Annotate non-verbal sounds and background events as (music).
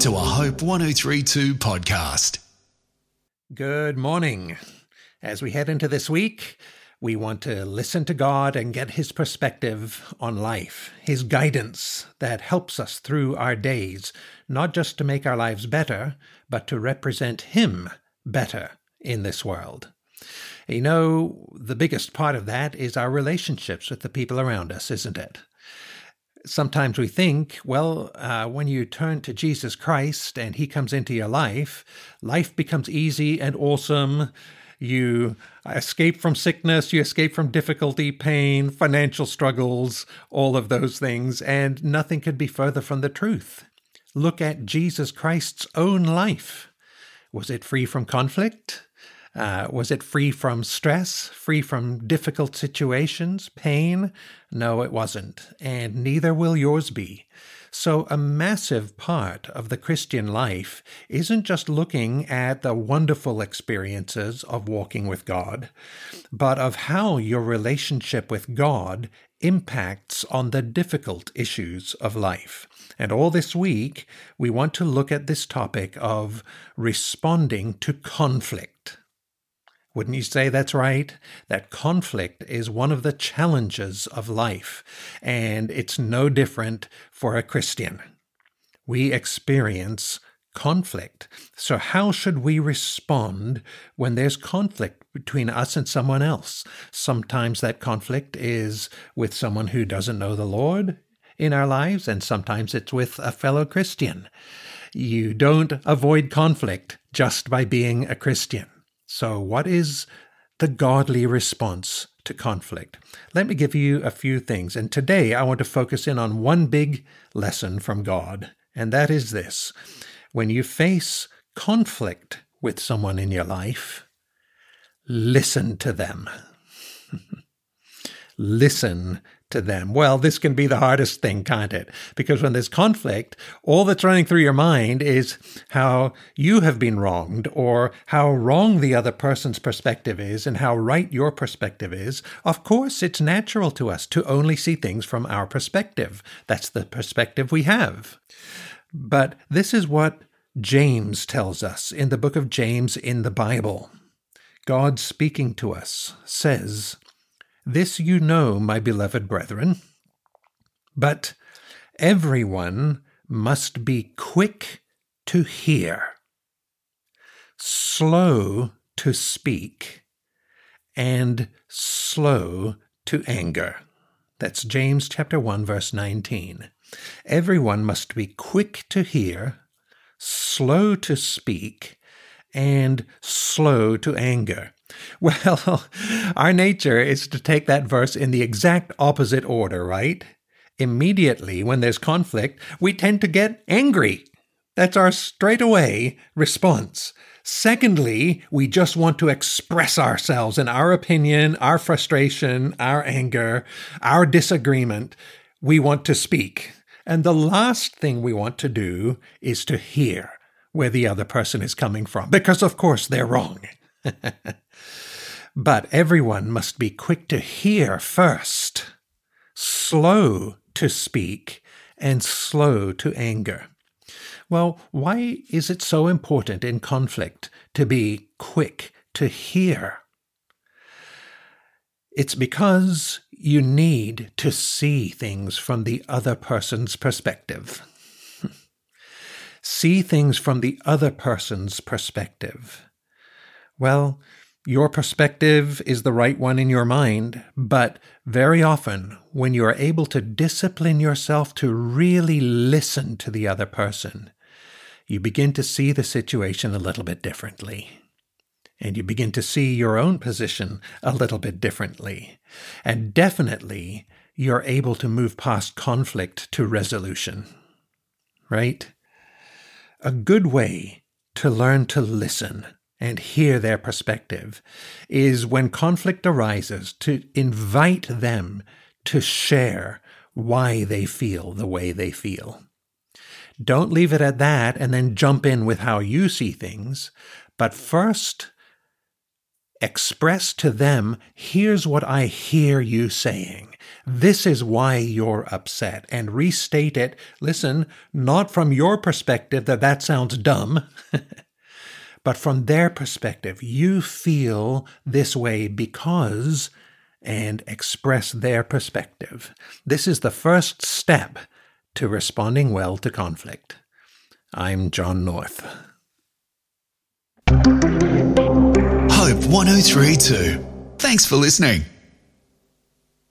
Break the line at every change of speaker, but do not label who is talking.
to a Hope 1032 podcast.
Good morning. As we head into this week, we want to listen to God and get His perspective on life, His guidance that helps us through our days, not just to make our lives better, but to represent Him better in this world. You know, the biggest part of that is our relationships with the people around us, isn't it? Sometimes we think, well, uh, when you turn to Jesus Christ and He comes into your life, life becomes easy and awesome. You escape from sickness, you escape from difficulty, pain, financial struggles, all of those things, and nothing could be further from the truth. Look at Jesus Christ's own life. Was it free from conflict? Uh, was it free from stress, free from difficult situations, pain? No, it wasn't, and neither will yours be. So, a massive part of the Christian life isn't just looking at the wonderful experiences of walking with God, but of how your relationship with God impacts on the difficult issues of life. And all this week, we want to look at this topic of responding to conflict. Wouldn't you say that's right? That conflict is one of the challenges of life, and it's no different for a Christian. We experience conflict. So, how should we respond when there's conflict between us and someone else? Sometimes that conflict is with someone who doesn't know the Lord in our lives, and sometimes it's with a fellow Christian. You don't avoid conflict just by being a Christian. So, what is the godly response to conflict? Let me give you a few things. And today I want to focus in on one big lesson from God, and that is this when you face conflict with someone in your life, listen to them. (laughs) listen to them. Well, this can be the hardest thing, can't it? Because when there's conflict, all that's running through your mind is how you have been wronged or how wrong the other person's perspective is and how right your perspective is. Of course, it's natural to us to only see things from our perspective. That's the perspective we have. But this is what James tells us in the book of James in the Bible. God speaking to us says, this you know, my beloved brethren. But everyone must be quick to hear, slow to speak, and slow to anger. That's James chapter 1 verse 19. Everyone must be quick to hear, slow to speak, and slow to anger. (laughs) Well, our nature is to take that verse in the exact opposite order, right? Immediately, when there's conflict, we tend to get angry. That's our straightaway response. Secondly, we just want to express ourselves in our opinion, our frustration, our anger, our disagreement. We want to speak. And the last thing we want to do is to hear where the other person is coming from, because of course they're wrong. (laughs) but everyone must be quick to hear first, slow to speak, and slow to anger. Well, why is it so important in conflict to be quick to hear? It's because you need to see things from the other person's perspective. (laughs) see things from the other person's perspective. Well, your perspective is the right one in your mind, but very often, when you are able to discipline yourself to really listen to the other person, you begin to see the situation a little bit differently. And you begin to see your own position a little bit differently. And definitely, you're able to move past conflict to resolution. Right? A good way to learn to listen and hear their perspective is when conflict arises to invite them to share why they feel the way they feel. Don't leave it at that and then jump in with how you see things, but first express to them, here's what I hear you saying. this is why you're upset, and restate it. Listen, not from your perspective that that sounds dumb, (laughs) but from their perspective. You feel this way because, and express their perspective. This is the first step to responding well to conflict. I'm John North.
Hope 1032. Thanks for listening.